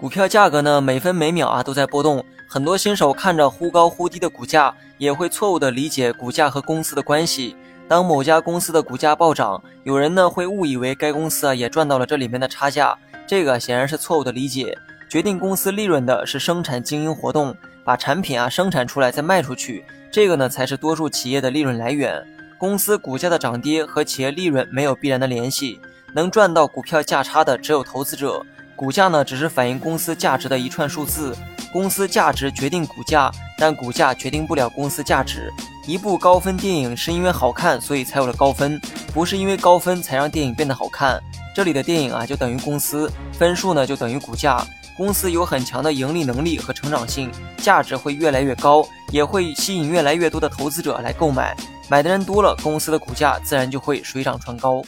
股票价格呢，每分每秒啊都在波动。很多新手看着忽高忽低的股价，也会错误的理解股价和公司的关系。当某家公司的股价暴涨，有人呢会误以为该公司啊也赚到了这里面的差价，这个显然是错误的理解。决定公司利润的是生产经营活动，把产品啊生产出来再卖出去，这个呢才是多数企业的利润来源。公司股价的涨跌和企业利润没有必然的联系，能赚到股票价差的只有投资者。股价呢，只是反映公司价值的一串数字。公司价值决定股价，但股价决定不了公司价值。一部高分电影是因为好看，所以才有了高分，不是因为高分才让电影变得好看。这里的电影啊，就等于公司，分数呢就等于股价。公司有很强的盈利能力和成长性，价值会越来越高，也会吸引越来越多的投资者来购买。买的人多了，公司的股价自然就会水涨船高。